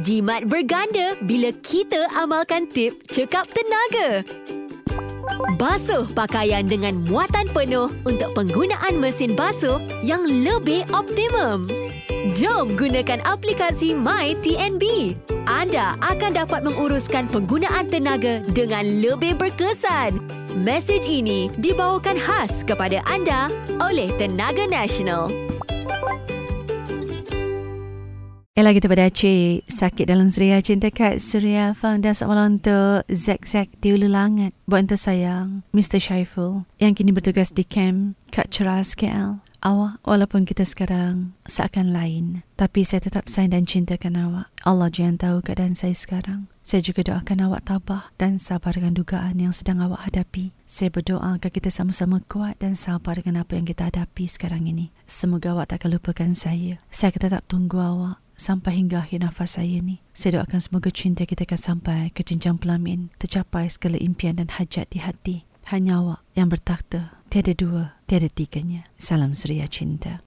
Jimat berganda bila kita amalkan tip cekap tenaga. Basuh pakaian dengan muatan penuh untuk penggunaan mesin basuh yang lebih optimum. Jom gunakan aplikasi MyTNB. Anda akan dapat menguruskan penggunaan tenaga dengan lebih berkesan. Mesej ini dibawakan khas kepada anda oleh Tenaga Nasional. Ialah kita pada Aceh Sakit dalam Suria. Cinta Kat Suria Founder Semalam untuk Zack Zack di Ulu Langat. Buat ente sayang Mr. Syaiful. Yang kini bertugas di camp Kat Ceras KL Awak walaupun kita sekarang seakan lain Tapi saya tetap sayang dan cintakan awak. Allah jangan tahu keadaan saya sekarang. Saya juga doakan awak tabah dan sabar dengan dugaan yang sedang awak hadapi. Saya berdoa agar kita sama-sama kuat dan sabar dengan apa yang kita hadapi sekarang ini. Semoga awak tak akan lupakan saya. Saya akan tetap tunggu awak sampai hingga akhir nafas saya ni. Saya doakan semoga cinta kita akan sampai ke jenjang pelamin, tercapai segala impian dan hajat di hati. Hanya awak yang bertakhta, tiada dua, tiada tiganya. Salam suria cinta.